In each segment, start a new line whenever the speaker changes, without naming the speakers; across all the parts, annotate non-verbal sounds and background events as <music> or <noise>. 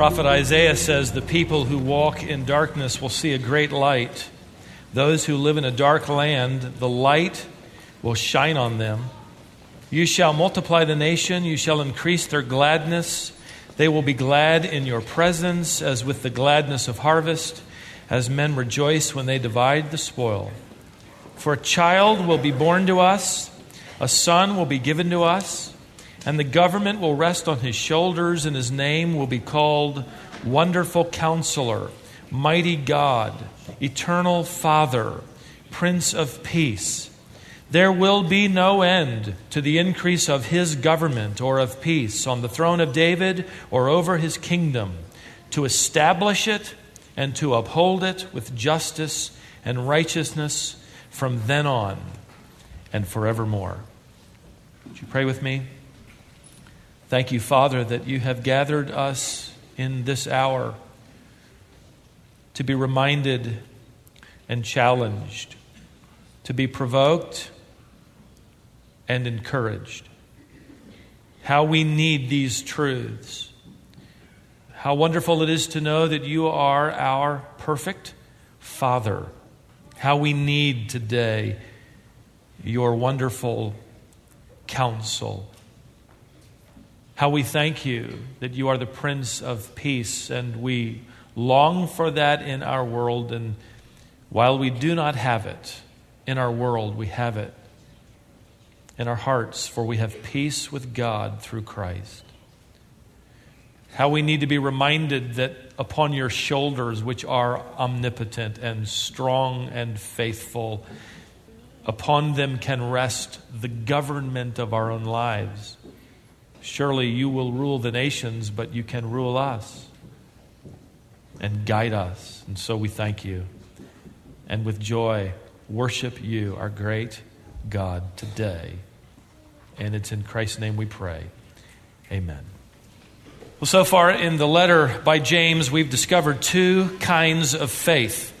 prophet Isaiah says, The people who walk in darkness will see a great light. Those who live in a dark land, the light will shine on them. You shall multiply the nation, you shall increase their gladness. They will be glad in your presence, as with the gladness of harvest, as men rejoice when they divide the spoil. For a child will be born to us, a son will be given to us, and the government will rest on his shoulders, and his name will be called Wonderful Counselor, Mighty God, Eternal Father, Prince of Peace. There will be no end to the increase of his government or of peace on the throne of David or over his kingdom, to establish it and to uphold it with justice and righteousness from then on and forevermore. Would you pray with me? Thank you, Father, that you have gathered us in this hour to be reminded and challenged, to be provoked and encouraged. How we need these truths. How wonderful it is to know that you are our perfect Father. How we need today your wonderful counsel. How we thank you that you are the Prince of Peace, and we long for that in our world. And while we do not have it in our world, we have it in our hearts, for we have peace with God through Christ. How we need to be reminded that upon your shoulders, which are omnipotent and strong and faithful, upon them can rest the government of our own lives. Surely you will rule the nations, but you can rule us and guide us. And so we thank you. And with joy, worship you, our great God, today. And it's in Christ's name we pray. Amen. Well, so far in the letter by James, we've discovered two kinds of faith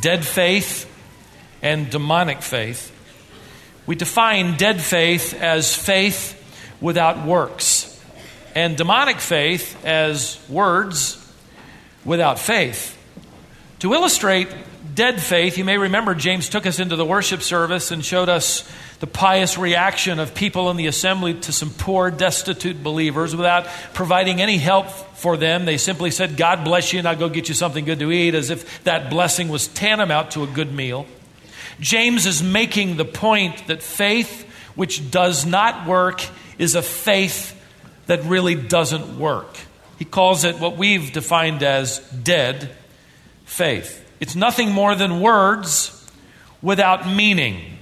dead faith and demonic faith. We define dead faith as faith without works, and demonic faith as words without faith. To illustrate dead faith, you may remember James took us into the worship service and showed us the pious reaction of people in the assembly to some poor, destitute believers without providing any help for them. They simply said, God bless you, and I'll go get you something good to eat, as if that blessing was tantamount to a good meal. James is making the point that faith which does not work is a faith that really doesn't work. He calls it what we've defined as dead faith. It's nothing more than words without meaning.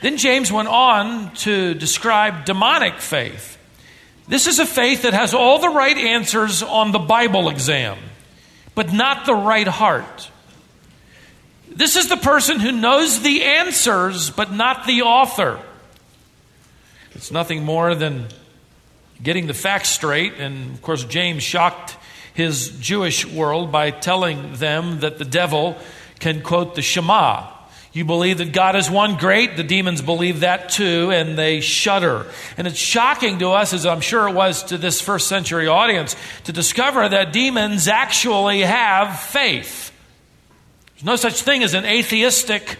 Then James went on to describe demonic faith. This is a faith that has all the right answers on the Bible exam, but not the right heart. This is the person who knows the answers, but not the author. It's nothing more than getting the facts straight. And of course, James shocked his Jewish world by telling them that the devil can quote the Shema. You believe that God is one? Great. The demons believe that too, and they shudder. And it's shocking to us, as I'm sure it was to this first century audience, to discover that demons actually have faith. There's no such thing as an atheistic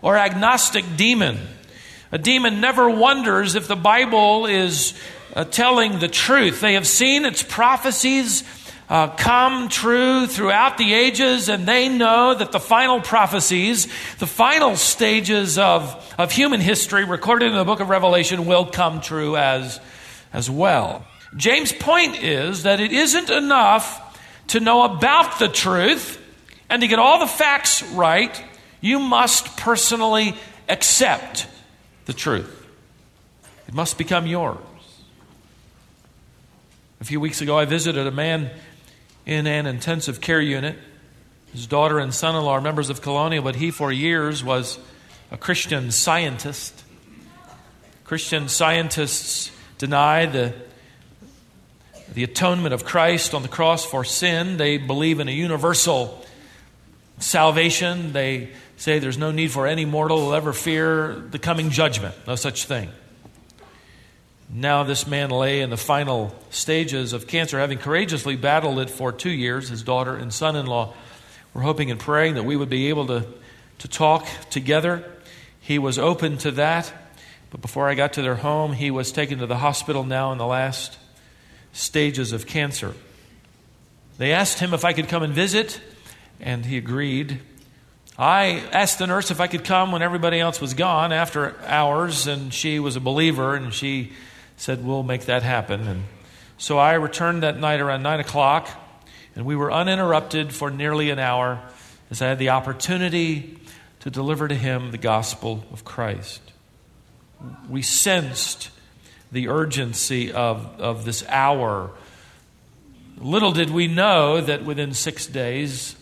or agnostic demon. A demon never wonders if the Bible is uh, telling the truth. They have seen its prophecies uh, come true throughout the ages, and they know that the final prophecies, the final stages of, of human history recorded in the book of Revelation will come true as, as well. James' point is that it isn't enough to know about the truth and to get all the facts right, you must personally accept the truth. It must become yours. A few weeks ago, I visited a man in an intensive care unit. His daughter and son in law are members of Colonial, but he, for years, was a Christian scientist. Christian scientists deny the, the atonement of Christ on the cross for sin. They believe in a universal salvation. They say there's no need for any mortal to ever fear the coming judgment. No such thing. Now, this man lay in the final stages of cancer, having courageously battled it for two years. His daughter and son in law were hoping and praying that we would be able to, to talk together. He was open to that, but before I got to their home, he was taken to the hospital now in the last stages of cancer. They asked him if I could come and visit, and he agreed. I asked the nurse if I could come when everybody else was gone after hours, and she was a believer, and she said, We'll make that happen. And so I returned that night around 9 o'clock, and we were uninterrupted for nearly an hour as I had the opportunity to deliver to him the gospel of Christ. We sensed the urgency of, of this hour. Little did we know that within six days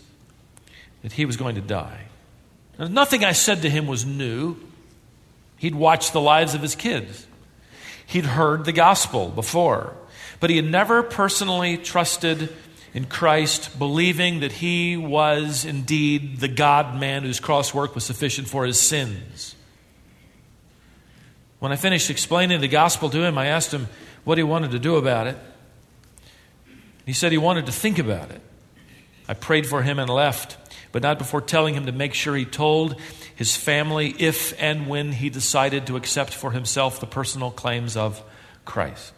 that he was going to die. Nothing I said to him was new. He'd watched the lives of his kids. He'd heard the gospel before, but he had never personally trusted in Christ, believing that he was indeed the God man whose cross work was sufficient for his sins. When I finished explaining the gospel to him, I asked him what he wanted to do about it. He said he wanted to think about it. I prayed for him and left, but not before telling him to make sure he told his family if and when he decided to accept for himself the personal claims of Christ.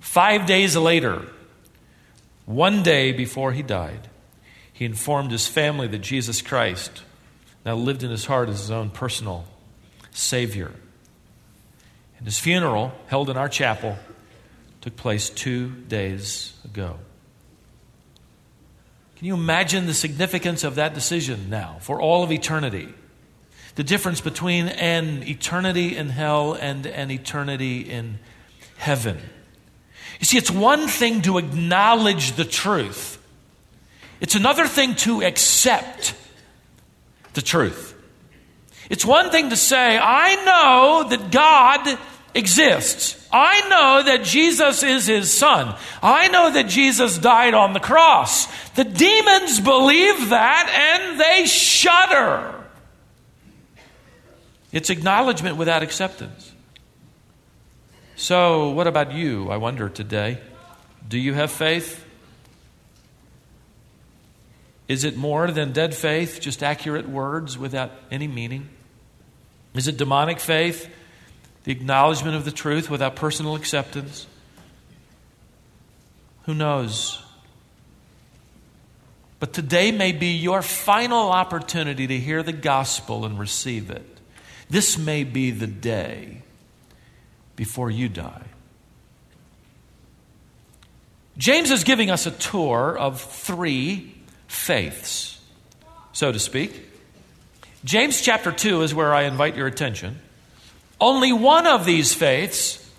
Five days later, one day before he died, he informed his family that Jesus Christ now lived in his heart as his own personal Savior. And his funeral, held in our chapel, took place two days ago. Can you imagine the significance of that decision now for all of eternity? The difference between an eternity in hell and an eternity in heaven. You see, it's one thing to acknowledge the truth, it's another thing to accept the truth. It's one thing to say, I know that God exists. I know that Jesus is his son. I know that Jesus died on the cross. The demons believe that and they shudder. It's acknowledgement without acceptance. So, what about you, I wonder today? Do you have faith? Is it more than dead faith, just accurate words without any meaning? Is it demonic faith? the acknowledgement of the truth without personal acceptance. Who knows? But today may be your final opportunity to hear the gospel and receive it. This may be the day before you die. James is giving us a tour of three faiths, so to speak. James chapter 2 is where I invite your attention. Only one of these faiths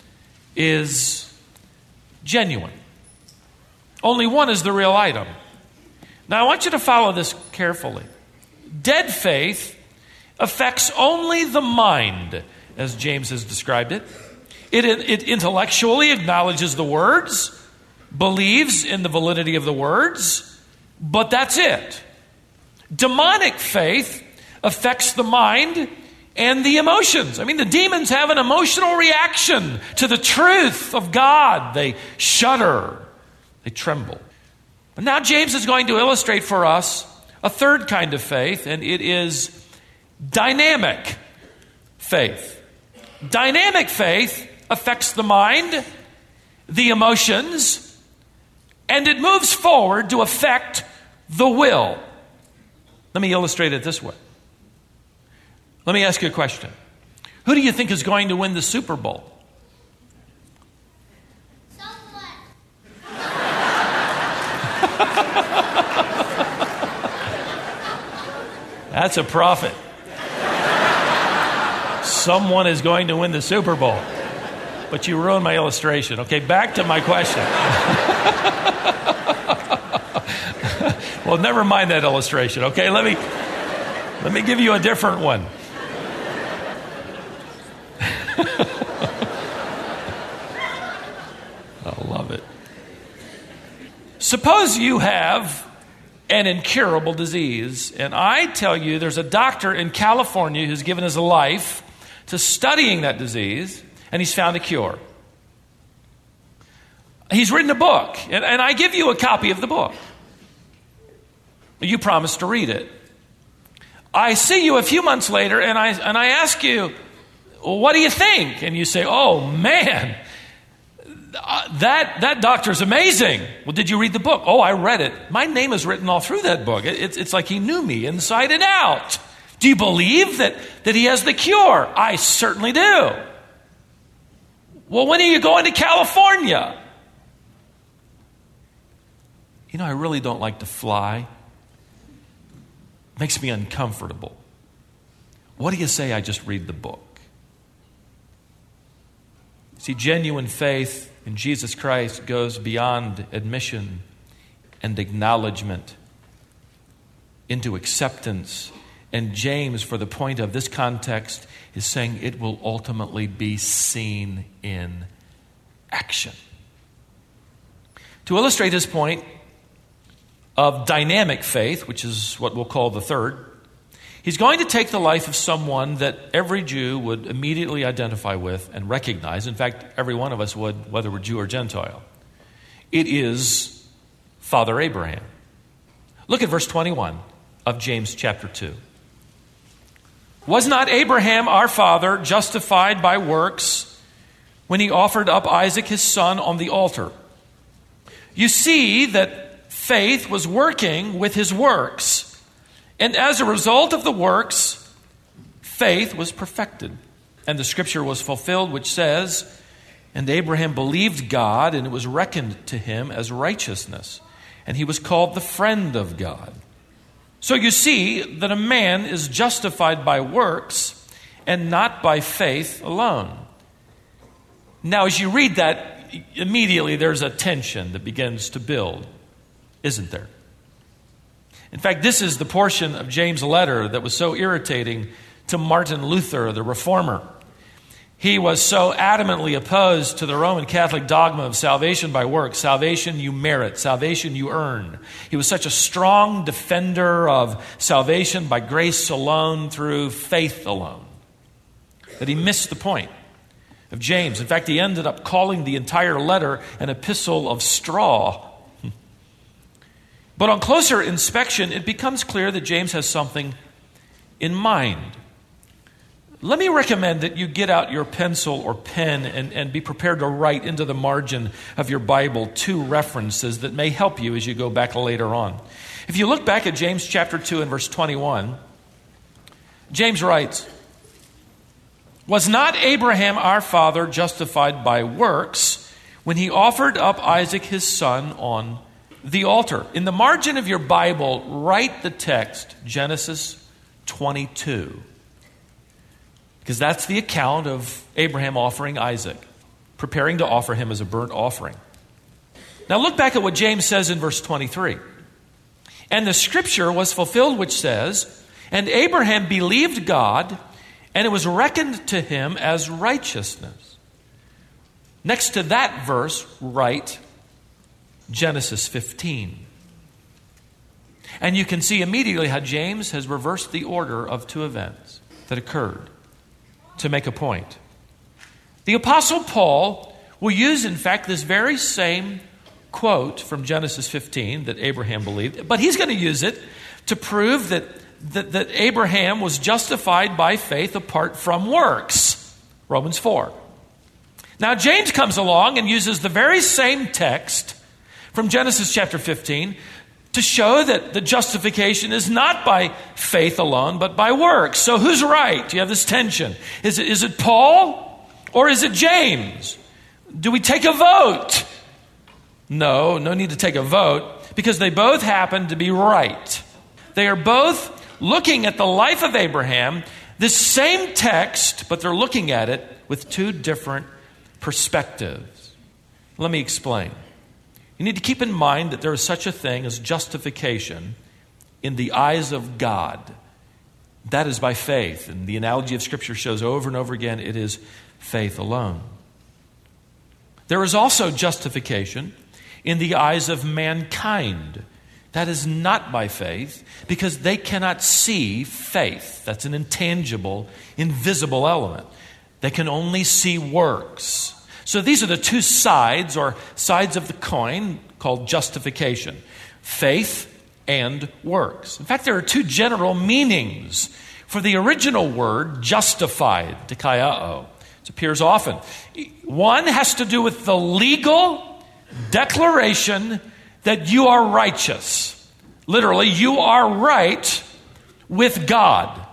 is genuine. Only one is the real item. Now, I want you to follow this carefully. Dead faith affects only the mind, as James has described it. It, it intellectually acknowledges the words, believes in the validity of the words, but that's it. Demonic faith affects the mind and the emotions. I mean, the demons have an emotional reaction to the truth of God. They shudder, they tremble. But now James is going to illustrate for us a third kind of faith, and it is dynamic faith. Dynamic faith affects the mind, the emotions, and it moves forward to affect the will. Let me illustrate it this way. Let me ask you a question. Who do you think is going to win the Super Bowl? That's a prophet. Someone is going to win the Super Bowl. But you ruined my illustration. Okay, back to my question. <laughs> well, never mind that illustration. Okay, let me let me give you a different one. <laughs> I love it. Suppose you have an incurable disease, and I tell you there's a doctor in California who's given his life to studying that disease, and he's found a cure. He's written a book, and, and I give you a copy of the book. You promised to read it. I see you a few months later, and I, and I ask you, What do you think? And you say, Oh, man, uh, that, that is amazing. Well, did you read the book? Oh, I read it. My name is written all through that book. It, it's, it's like he knew me inside and out. Do you believe that, that he has the cure? I certainly do. Well, when are you going to California? You know, I really don't like to fly. It makes me uncomfortable. What do you say I just read the book? See, genuine faith in Jesus Christ goes beyond admission and acknowledgement into acceptance. And James, for the point of this context, is saying it will ultimately be seen in action. To illustrate his point of dynamic faith, which is what we'll call the third, He's going to take the life of someone that every Jew would immediately identify with and recognize. In fact, every one of us would, whether we're Jew or Gentile. It is Father Abraham. Look at verse 21 of James chapter 2. Was not Abraham our father justified by works when he offered up Isaac his son on the altar? You see that faith was working with his works and as a result of the works, faith was perfected. And the scripture was fulfilled, which says, And Abraham believed God, and it was reckoned to him as righteousness. And he was called the friend of God. So you see that a man is justified by works and not by faith alone. Now, as you read that, immediately there's a tension that begins to build, isn't there? In fact, this is the portion of James' letter that was so irritating to Martin Luther, the reformer. He was so adamantly opposed to the Roman Catholic dogma of salvation by works. Salvation you merit, salvation you earn. He was such a strong defender of salvation by grace alone through faith alone that he missed the point of James. In fact, he ended up calling the entire letter an epistle of straw but on closer inspection, it becomes clear that James has something in mind. Let me recommend that you get out your pencil or pen and, and be prepared to write into the margin of your Bible two references that may help you as you go back later on. If you look back at James chapter 2 and verse 21, James writes, Was not Abraham our father justified by works when he offered up Isaac his son on the altar. In the margin of your Bible, write the text Genesis 22. Because that's the account of Abraham offering Isaac, preparing to offer him as a burnt offering. Now look back at what James says in verse 23. And the scripture was fulfilled, which says, And Abraham believed God, and it was reckoned to him as righteousness. Next to that verse, write Genesis 15. And you can see immediately how James has reversed the order of two events that occurred to make a point. The Apostle Paul will use, in fact, this very same quote from Genesis 15 that Abraham believed, but he's going to use it to prove that, that, that Abraham was justified by faith apart from works. Romans 4. Now, James comes along and uses the very same text from Genesis chapter 15 to show that the justification is not by faith alone, but by works. So who's right? You have this tension. Is it, is it Paul or is it James? Do we take a vote? No, no need to take a vote because they both happen to be right. They are both looking at the life of Abraham, this same text, but they're looking at it with two different perspectives. Let me explain. You need to keep in mind that there is such a thing as justification in the eyes of God. That is by faith. And the analogy of Scripture shows over and over again it is faith alone. There is also justification in the eyes of mankind. That is not by faith because they cannot see faith. That's an intangible, invisible element. They can only see works. So these are the two sides or sides of the coin called justification faith and works. In fact, there are two general meanings for the original word justified, dikaiao. It appears often. One has to do with the legal declaration that you are righteous. Literally, you are right with God.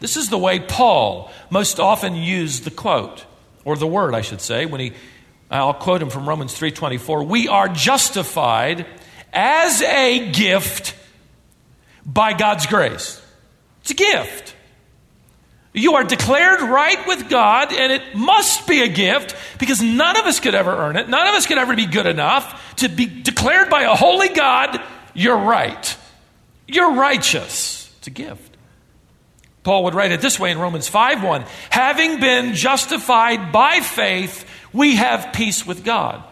This is the way Paul most often used the quote, or the word, I should say, when he, I'll quote him from Romans 3.24, we are justified as a gift by God's grace. It's a gift. You are declared right with God, and it must be a gift because none of us could ever earn it. None of us could ever be good enough to be declared by a holy God, you're right. You're righteous. It's a gift. Paul would write it this way in Romans 5 1 Having been justified by faith, we have peace with God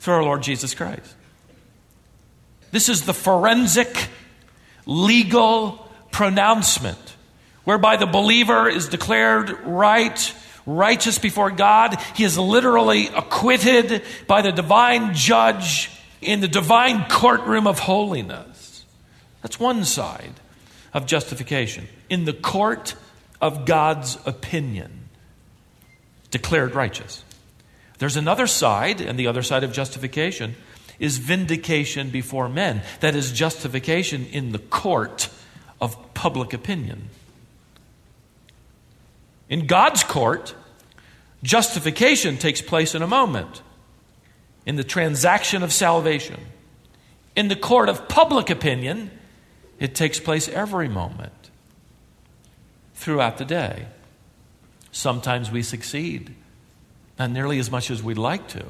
through our Lord Jesus Christ. This is the forensic, legal pronouncement whereby the believer is declared right, righteous before God. He is literally acquitted by the divine judge in the divine courtroom of holiness. That's one side of justification. In the court of God's opinion, declared righteous. There's another side, and the other side of justification is vindication before men. That is justification in the court of public opinion. In God's court, justification takes place in a moment, in the transaction of salvation. In the court of public opinion, it takes place every moment throughout the day. Sometimes we succeed, not nearly as much as we'd like to.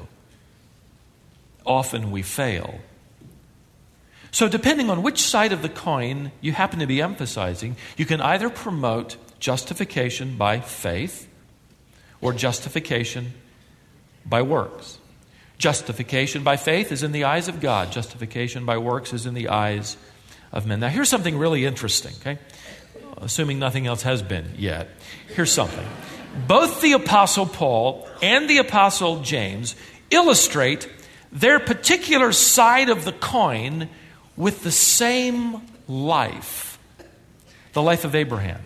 Often we fail. So, depending on which side of the coin you happen to be emphasizing, you can either promote justification by faith or justification by works. Justification by faith is in the eyes of God, justification by works is in the eyes of men. Now, here's something really interesting, okay? Assuming nothing else has been yet. Here's something. Both the Apostle Paul and the Apostle James illustrate their particular side of the coin with the same life the life of Abraham.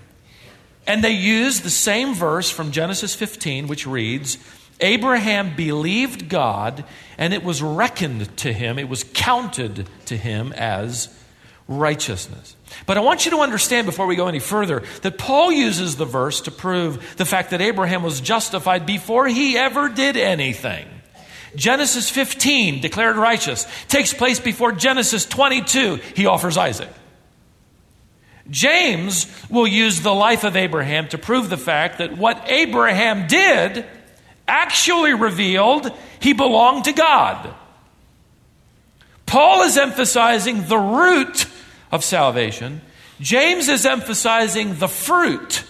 And they use the same verse from Genesis 15, which reads Abraham believed God, and it was reckoned to him, it was counted to him as righteousness. But I want you to understand before we go any further that Paul uses the verse to prove the fact that Abraham was justified before he ever did anything. Genesis 15, declared righteous, takes place before Genesis 22, he offers Isaac. James will use the life of Abraham to prove the fact that what Abraham did actually revealed he belonged to God. Paul is emphasizing the root of salvation. James is emphasizing the fruit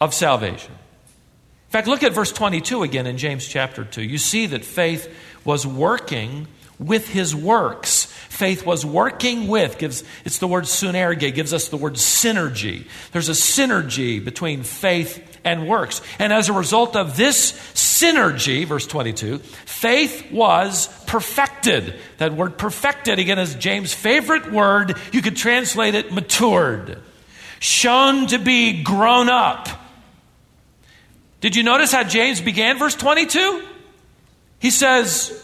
of salvation. In fact, look at verse 22 again in James chapter 2. You see that faith was working with his works. Faith was working with, gives, it's the word sunerge, gives us the word synergy. There's a synergy between faith and works. And as a result of this synergy, verse 22, faith was perfected. That word perfected, again, is James' favorite word. You could translate it matured, shown to be grown up. Did you notice how James began verse 22? He says,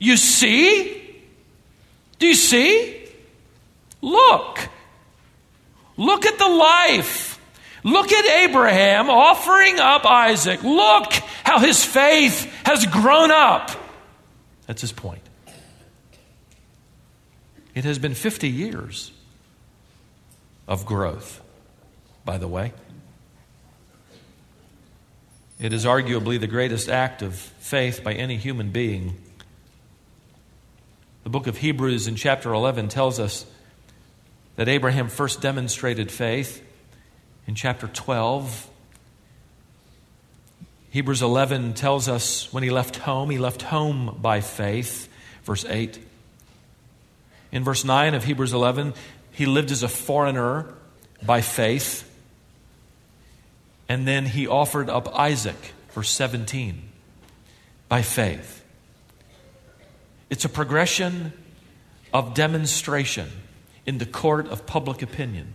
you see? Do you see? Look. Look at the life. Look at Abraham offering up Isaac. Look how his faith has grown up. That's his point. It has been 50 years of growth, by the way. It is arguably the greatest act of faith by any human being the book of Hebrews in chapter 11 tells us that Abraham first demonstrated faith in chapter 12. Hebrews 11 tells us when he left home, he left home by faith, verse 8. In verse 9 of Hebrews 11, he lived as a foreigner by faith. And then he offered up Isaac, verse 17, by faith. It's a progression of demonstration in the court of public opinion.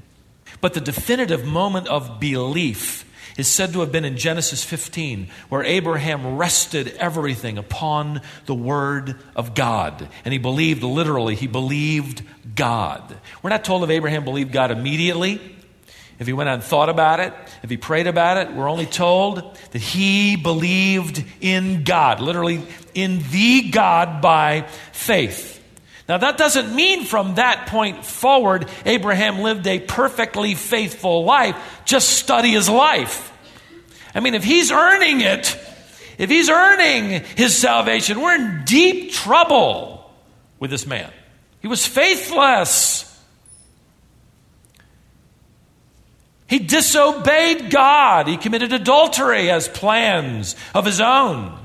But the definitive moment of belief is said to have been in Genesis 15, where Abraham rested everything upon the word of God. And he believed literally, he believed God. We're not told if Abraham believed God immediately, if he went out and thought about it, if he prayed about it. We're only told that he believed in God, literally in the God by faith. Now, that doesn't mean from that point forward, Abraham lived a perfectly faithful life. Just study his life. I mean, if he's earning it, if he's earning his salvation, we're in deep trouble with this man. He was faithless. He disobeyed God. He committed adultery as plans of his own.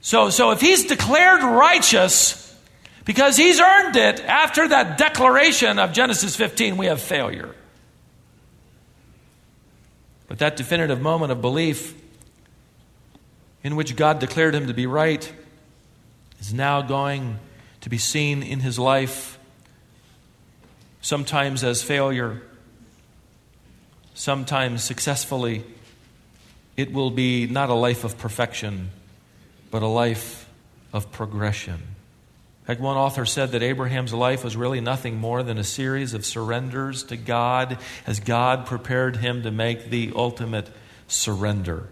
So, so if he's declared righteous because he's earned it after that declaration of Genesis 15, we have failure. But that definitive moment of belief in which God declared him to be right is now going to be seen in his life, sometimes as failure, sometimes successfully. It will be not a life of perfection, but a life of progression. Like one author said that Abraham's life was really nothing more than a series of surrenders to God as God prepared him to make the ultimate surrender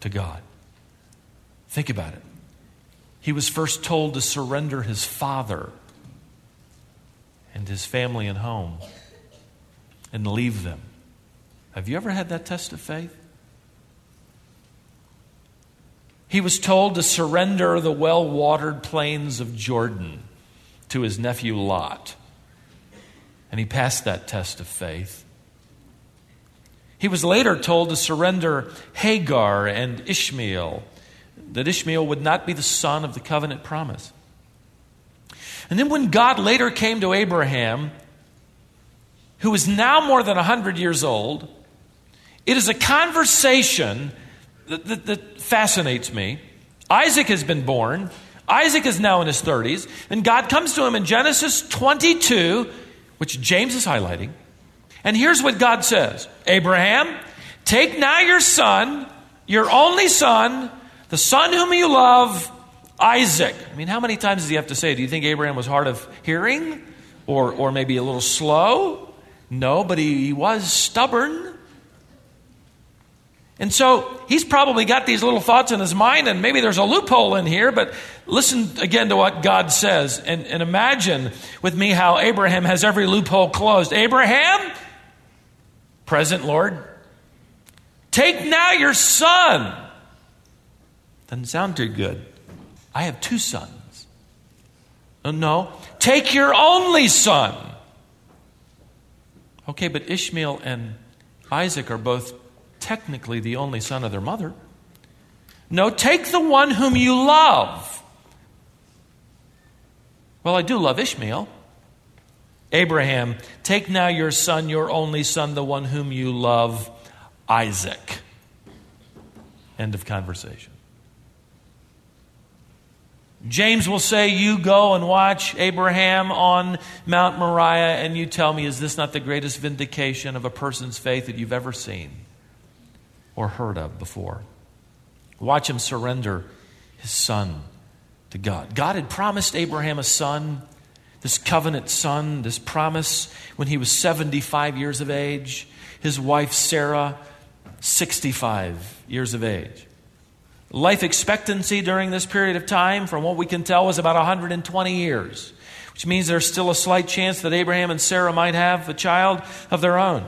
to God. Think about it. He was first told to surrender his father and his family and home and leave them. Have you ever had that test of faith? He was told to surrender the well watered plains of Jordan to his nephew Lot. And he passed that test of faith. He was later told to surrender Hagar and Ishmael, that Ishmael would not be the son of the covenant promise. And then when God later came to Abraham, who is now more than 100 years old, it is a conversation that, that, that fascinates me. Isaac has been born. Isaac is now in his 30s. And God comes to him in Genesis 22, which James is highlighting. And here's what God says Abraham, take now your son, your only son, the son whom you love, Isaac. I mean, how many times does he have to say? Do you think Abraham was hard of hearing or, or maybe a little slow? No, but he, he was stubborn. And so he's probably got these little thoughts in his mind, and maybe there's a loophole in here, but listen again to what God says. And, and imagine with me how Abraham has every loophole closed. Abraham, present Lord, take now your son. Doesn't sound too good. I have two sons. Oh, no, take your only son. Okay, but Ishmael and Isaac are both technically the only son of their mother. No, take the one whom you love. Well, I do love Ishmael. Abraham, take now your son, your only son, the one whom you love, Isaac. End of conversation. James will say, You go and watch Abraham on Mount Moriah, and you tell me, is this not the greatest vindication of a person's faith that you've ever seen? Or heard of before. Watch him surrender his son to God. God had promised Abraham a son, this covenant son, this promise when he was 75 years of age, his wife Sarah, 65 years of age. Life expectancy during this period of time, from what we can tell, was about 120 years, which means there's still a slight chance that Abraham and Sarah might have a child of their own.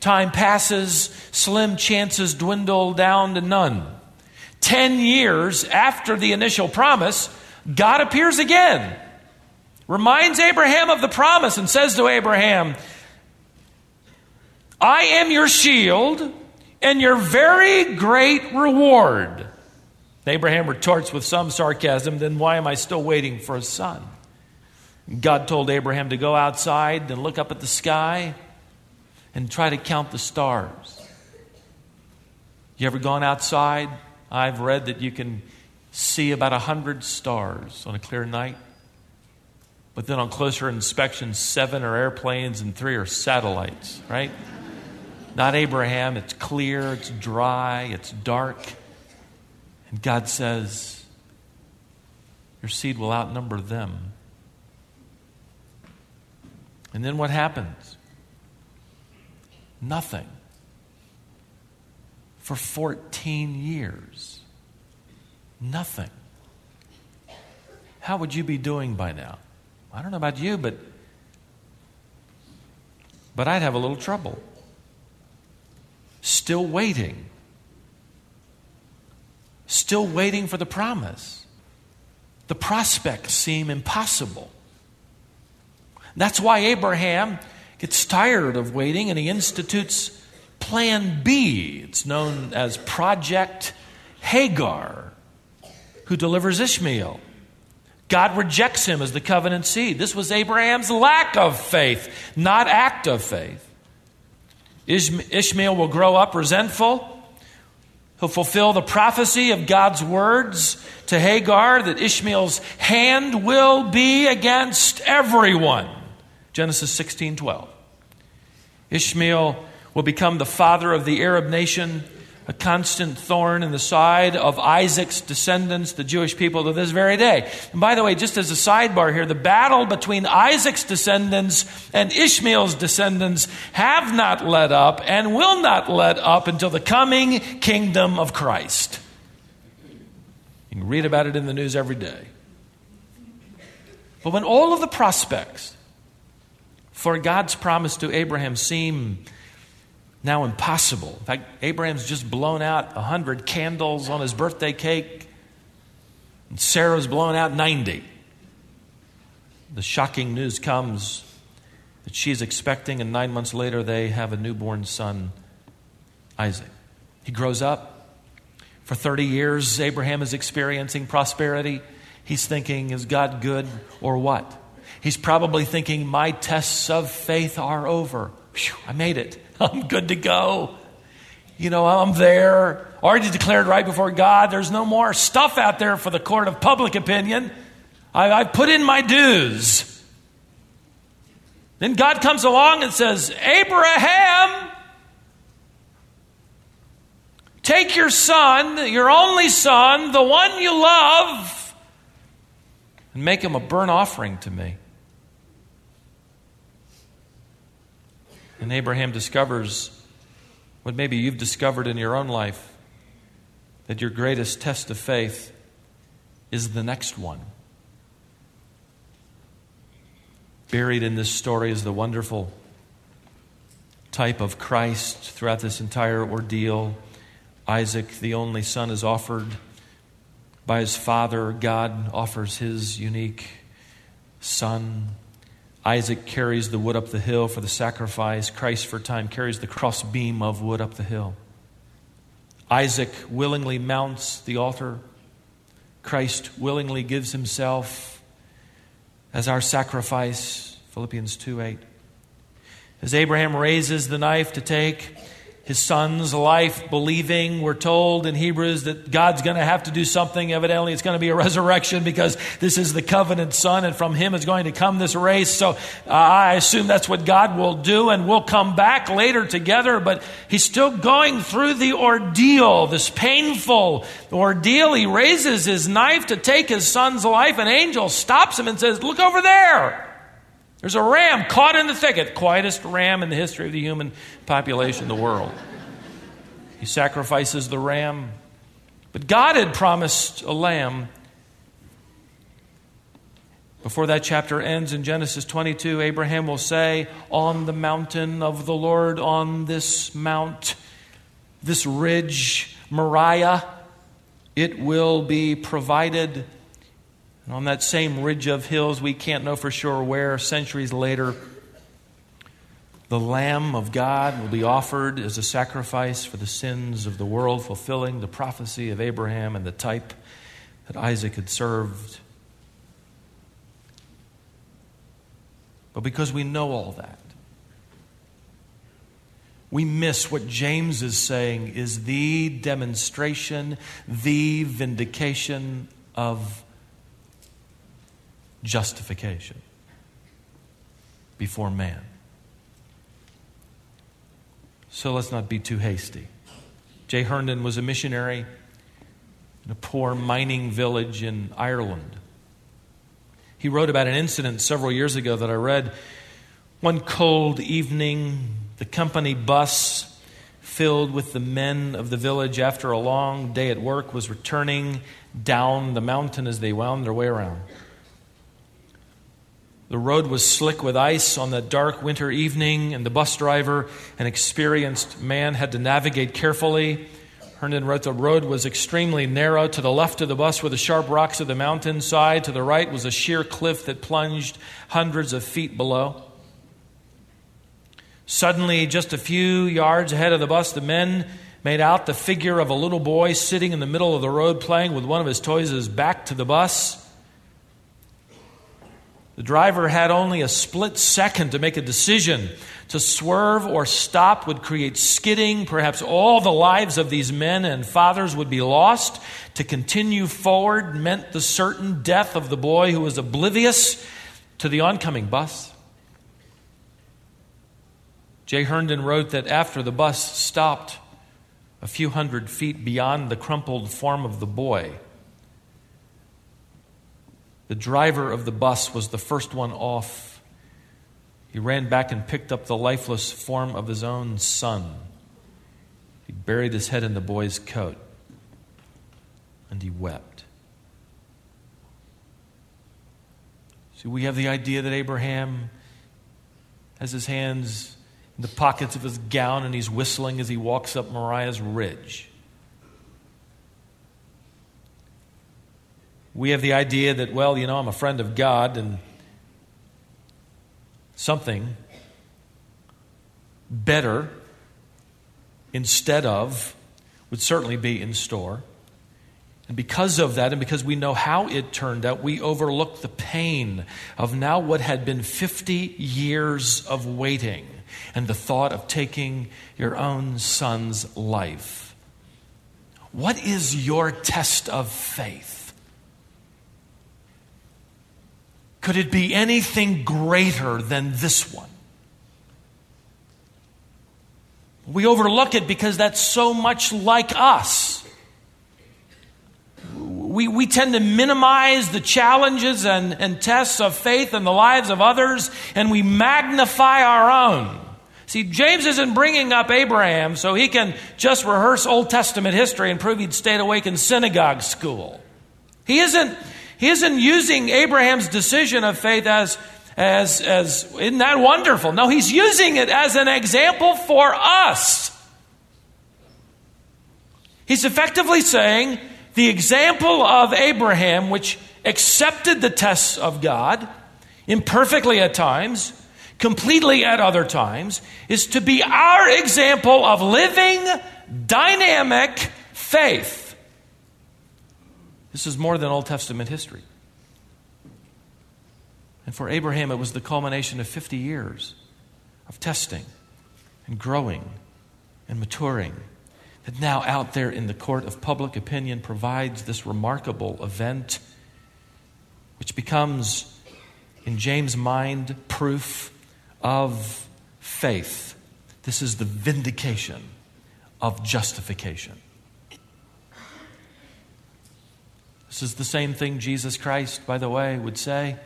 Time passes, slim chances dwindle down to none. Ten years after the initial promise, God appears again, reminds Abraham of the promise, and says to Abraham, I am your shield and your very great reward. Abraham retorts with some sarcasm, then why am I still waiting for a son? God told Abraham to go outside and look up at the sky and try to count the stars. You ever gone outside? I've read that you can see about a hundred stars on a clear night. But then on closer inspection, seven are airplanes and three are satellites, right? Not Abraham. It's clear, it's dry, it's dark. And God says, Your seed will outnumber them. And then what happens? Nothing. For 14 years. Nothing. How would you be doing by now? I don't know about you, but but I'd have a little trouble. Still waiting. Still waiting for the promise. The prospects seem impossible. That's why Abraham gets tired of waiting and he institutes Plan B. It's known as Project Hagar, who delivers Ishmael. God rejects him as the covenant seed. This was Abraham's lack of faith, not act of faith. Ishmael will grow up resentful. He'll fulfill the prophecy of God's words to Hagar that Ishmael's hand will be against everyone. Genesis 16 12. Ishmael will become the father of the Arab nation, a constant thorn in the side of Isaac's descendants, the Jewish people, to this very day. And by the way, just as a sidebar here, the battle between Isaac's descendants and Ishmael's descendants have not let up and will not let up until the coming kingdom of Christ. You can read about it in the news every day. But when all of the prospects for God's promise to Abraham seem now impossible. In fact, Abraham's just blown out 100 candles on his birthday cake, and Sarah's blown out 90. The shocking news comes that she's expecting, and nine months later, they have a newborn son, Isaac. He grows up. For 30 years, Abraham is experiencing prosperity. He's thinking, is God good or what? He's probably thinking, My tests of faith are over. Whew, I made it. <laughs> I'm good to go. You know, I'm there. Already declared right before God. There's no more stuff out there for the court of public opinion. I, I put in my dues. Then God comes along and says, Abraham, take your son, your only son, the one you love, and make him a burnt offering to me. And Abraham discovers what maybe you've discovered in your own life that your greatest test of faith is the next one. Buried in this story is the wonderful type of Christ throughout this entire ordeal. Isaac, the only son, is offered by his father. God offers his unique son Isaac carries the wood up the hill for the sacrifice. Christ, for time, carries the cross beam of wood up the hill. Isaac willingly mounts the altar. Christ willingly gives himself as our sacrifice. Philippians 2 8. As Abraham raises the knife to take, his son's life, believing. We're told in Hebrews that God's going to have to do something. Evidently, it's going to be a <laughs> resurrection because this is the covenant son, and from him is going to come this race. So uh, I assume that's what God will do, and we'll come back later together. But he's still going through the ordeal, this painful ordeal. He raises his knife to take his son's life. An angel stops him and says, Look over there. There's a ram caught in the thicket, quietest ram in the history of the human population the world. He sacrifices the ram. But God had promised a lamb. Before that chapter ends in Genesis 22, Abraham will say, On the mountain of the Lord, on this mount, this ridge, Moriah, it will be provided and on that same ridge of hills, we can't know for sure where, centuries later, the Lamb of God will be offered as a sacrifice for the sins of the world, fulfilling the prophecy of Abraham and the type that Isaac had served. But because we know all that, we miss what James is saying is the demonstration, the vindication of justification before man. So let's not be too hasty. J. Herndon was a missionary in a poor mining village in Ireland. He wrote about an incident several years ago that I read. One cold evening, the company bus filled with the men of the village after a long day at work was returning down the mountain as they wound their way around. The road was slick with ice on that dark winter evening, and the bus driver, an experienced man, had to navigate carefully. Herndon wrote the road was extremely narrow. To the left of the bus were the sharp rocks of the mountainside. To the right was a sheer cliff that plunged hundreds of feet below. Suddenly, just a few yards ahead of the bus, the men made out the figure of a little boy sitting in the middle of the road playing with one of his toys his back to the bus. The driver had only a split second to make a decision. To swerve or stop would create skidding. Perhaps all the lives of these men and fathers would be lost. To continue forward meant the certain death of the boy who was oblivious to the oncoming bus. J. Herndon wrote that after the bus stopped a few hundred feet beyond the crumpled form of the boy, the driver of the bus was the first one off. He ran back and picked up the lifeless form of his own son. He buried his head in the boy's coat and he wept. See, we have the idea that Abraham has his hands in the pockets of his gown and he's whistling as he walks up Moriah's ridge. We have the idea that, well, you know, I'm a friend of God and something better instead of would certainly be in store. And because of that, and because we know how it turned out, we overlook the pain of now what had been 50 years of waiting and the thought of taking your own son's life. What is your test of faith? Could it be anything greater than this one? We overlook it because that's so much like us. We, we tend to minimize the challenges and, and tests of faith in the lives of others, and we magnify our own. See, James isn't bringing up Abraham so he can just rehearse Old Testament history and prove he'd stayed awake in synagogue school. He isn't he isn't using Abraham's decision of faith as, as, as, isn't that wonderful? No, he's using it as an example for us. He's effectively saying the example of Abraham, which accepted the tests of God, imperfectly at times, completely at other times, is to be our example of living, dynamic faith. This is more than Old Testament history. And for Abraham, it was the culmination of 50 years of testing and growing and maturing that now out there in the court of public opinion provides this remarkable event, which becomes, in James' mind, proof of faith. This is the vindication of justification. This is the same thing Jesus Christ, by the way, would say.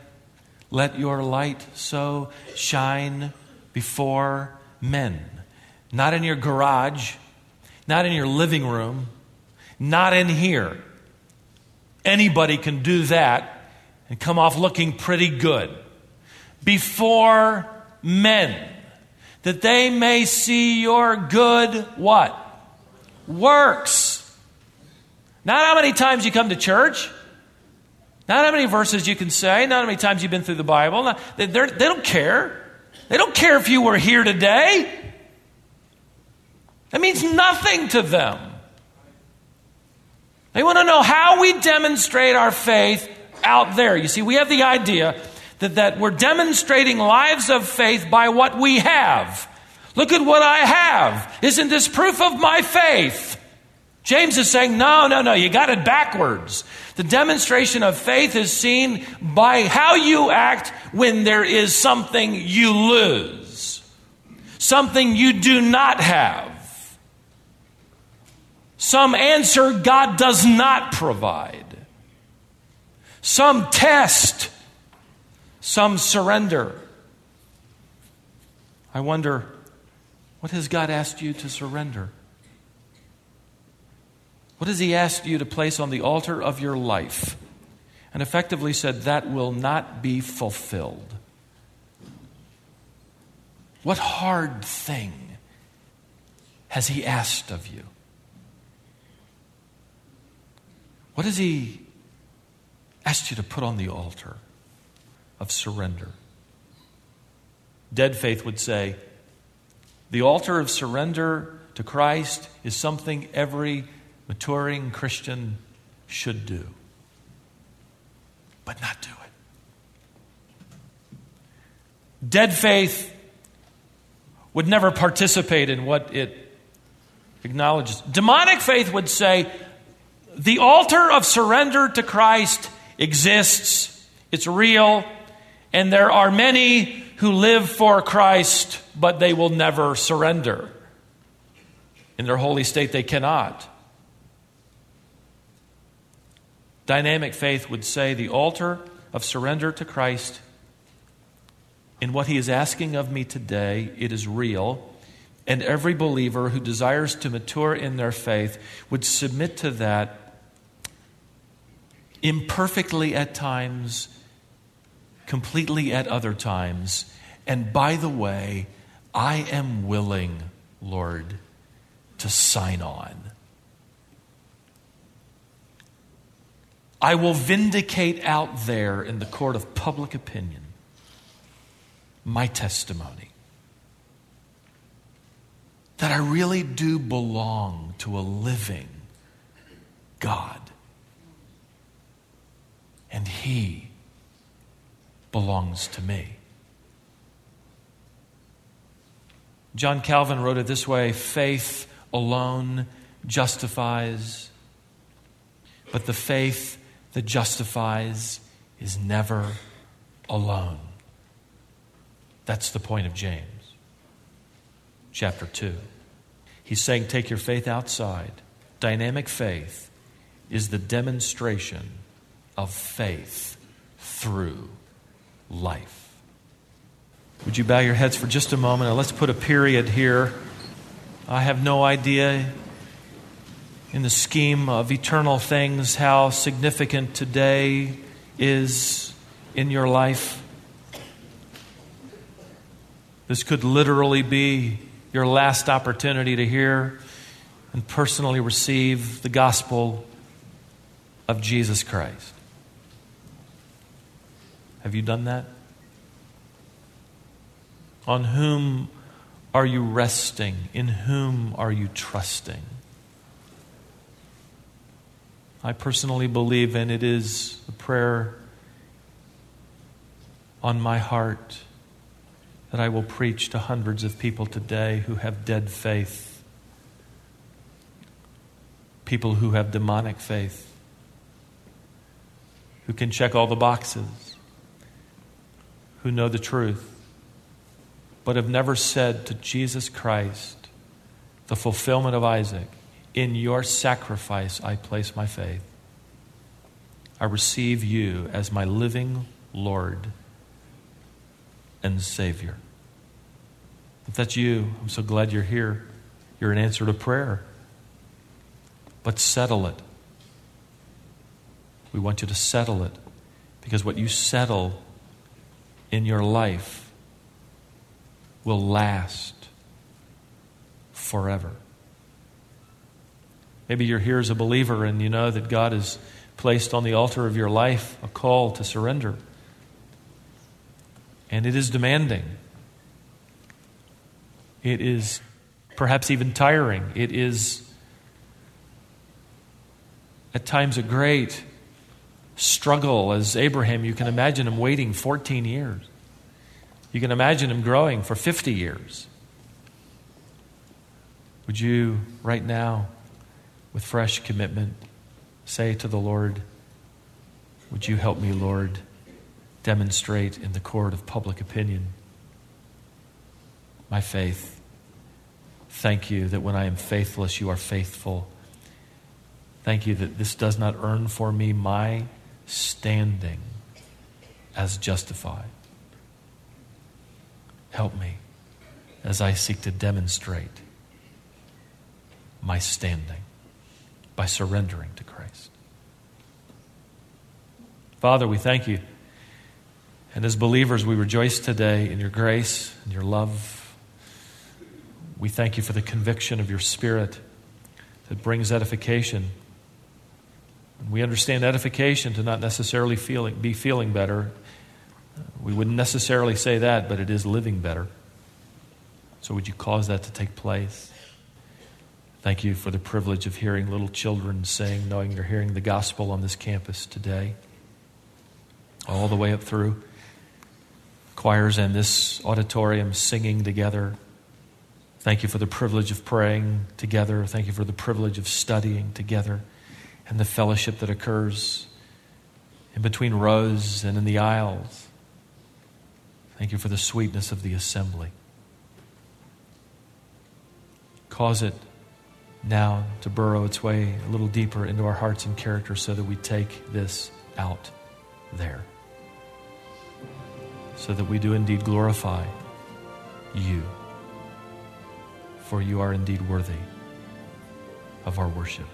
Let your light so shine before men. Not in your garage, not in your living room, not in here. Anybody can do that and come off looking pretty good. Before men, that they may see your good what? Works not how many times you come to church. Not how many verses you can say. Not how many times you've been through the Bible. Not, they, they don't care. They don't care if you were here today. That means nothing to them. They want to know how we demonstrate our faith out there. You see, we have the idea that, that we're demonstrating lives of faith by what we have. Look at what I have. Isn't this proof of my faith? James is saying, no, no, no, you got it backwards. The demonstration of faith is seen by how you act when there is something you lose, something you do not have, some answer God does not provide, some test, some surrender. I wonder, what has God asked you to surrender? What has He asked you to place on the altar of your life? And effectively said, that will not be fulfilled. What hard thing has He asked of you? What has He asked you to put on the altar of surrender? Dead faith would say, the altar of surrender to Christ is something every maturing Christian should do, but not do it. Dead faith would never participate in what it acknowledges. Demonic faith would say the altar of surrender to Christ exists, it's real, and there are many who live for Christ, but they will never surrender. In their holy state, they cannot. Dynamic faith would say the altar of surrender to Christ in what he is asking of me today, it is real. And every believer who desires to mature in their faith would submit to that imperfectly at times, completely at other times. And by the way, I am willing, Lord, to sign on. I will vindicate out there in the court of public opinion my testimony that I really do belong to a living God. And He belongs to me. John Calvin wrote it this way faith alone justifies, but the faith that justifies is never alone. That's the point of James. Chapter 2. He's saying, take your faith outside. Dynamic faith is the demonstration of faith through life. Would you bow your heads for just a moment? and let's put a period here. I have no idea in the scheme of eternal things how significant today is in your life. This could literally be your last opportunity to hear and personally receive the gospel of Jesus Christ. Have you done that? On whom are you resting? In whom are you trusting? I personally believe, and it is a prayer on my heart that I will preach to hundreds of people today who have dead faith, people who have demonic faith, who can check all the boxes, who know the truth, but have never said to Jesus Christ, the fulfillment of Isaac, in your sacrifice, I place my faith. I receive you as my living Lord and Savior. If that's you, I'm so glad you're here. You're an answer to prayer. But settle it. We want you to settle it because what you settle in your life will last forever. Maybe you're here as a believer and you know that God has placed on the altar of your life a call to surrender. And it is demanding. It is perhaps even tiring. It is at times a great struggle. As Abraham, you can imagine him waiting 14 years. You can imagine him growing for 50 years. Would you, right now, with fresh commitment, say to the Lord, Would you help me, Lord, demonstrate in the court of public opinion my faith? Thank you that when I am faithless, you are faithful. Thank you that this does not earn for me my standing as justified. Help me as I seek to demonstrate my standing by surrendering to Christ. Father, we thank you. And as believers, we rejoice today in your grace and your love. We thank you for the conviction of your Spirit that brings edification. We understand edification to not necessarily feeling, be feeling better. We wouldn't necessarily say that, but it is living better. So, would you cause that to take place? Thank you for the privilege of hearing little children sing, knowing you're hearing the gospel on this campus today, all the way up through choirs and this auditorium singing together. Thank you for the privilege of praying together. Thank you for the privilege of studying together and the fellowship that occurs in between rows and in the aisles. Thank you for the sweetness of the assembly. Cause it now to burrow its way a little deeper into our hearts and character so that we take this out there. So that we do indeed glorify you. For you are indeed worthy of our worship.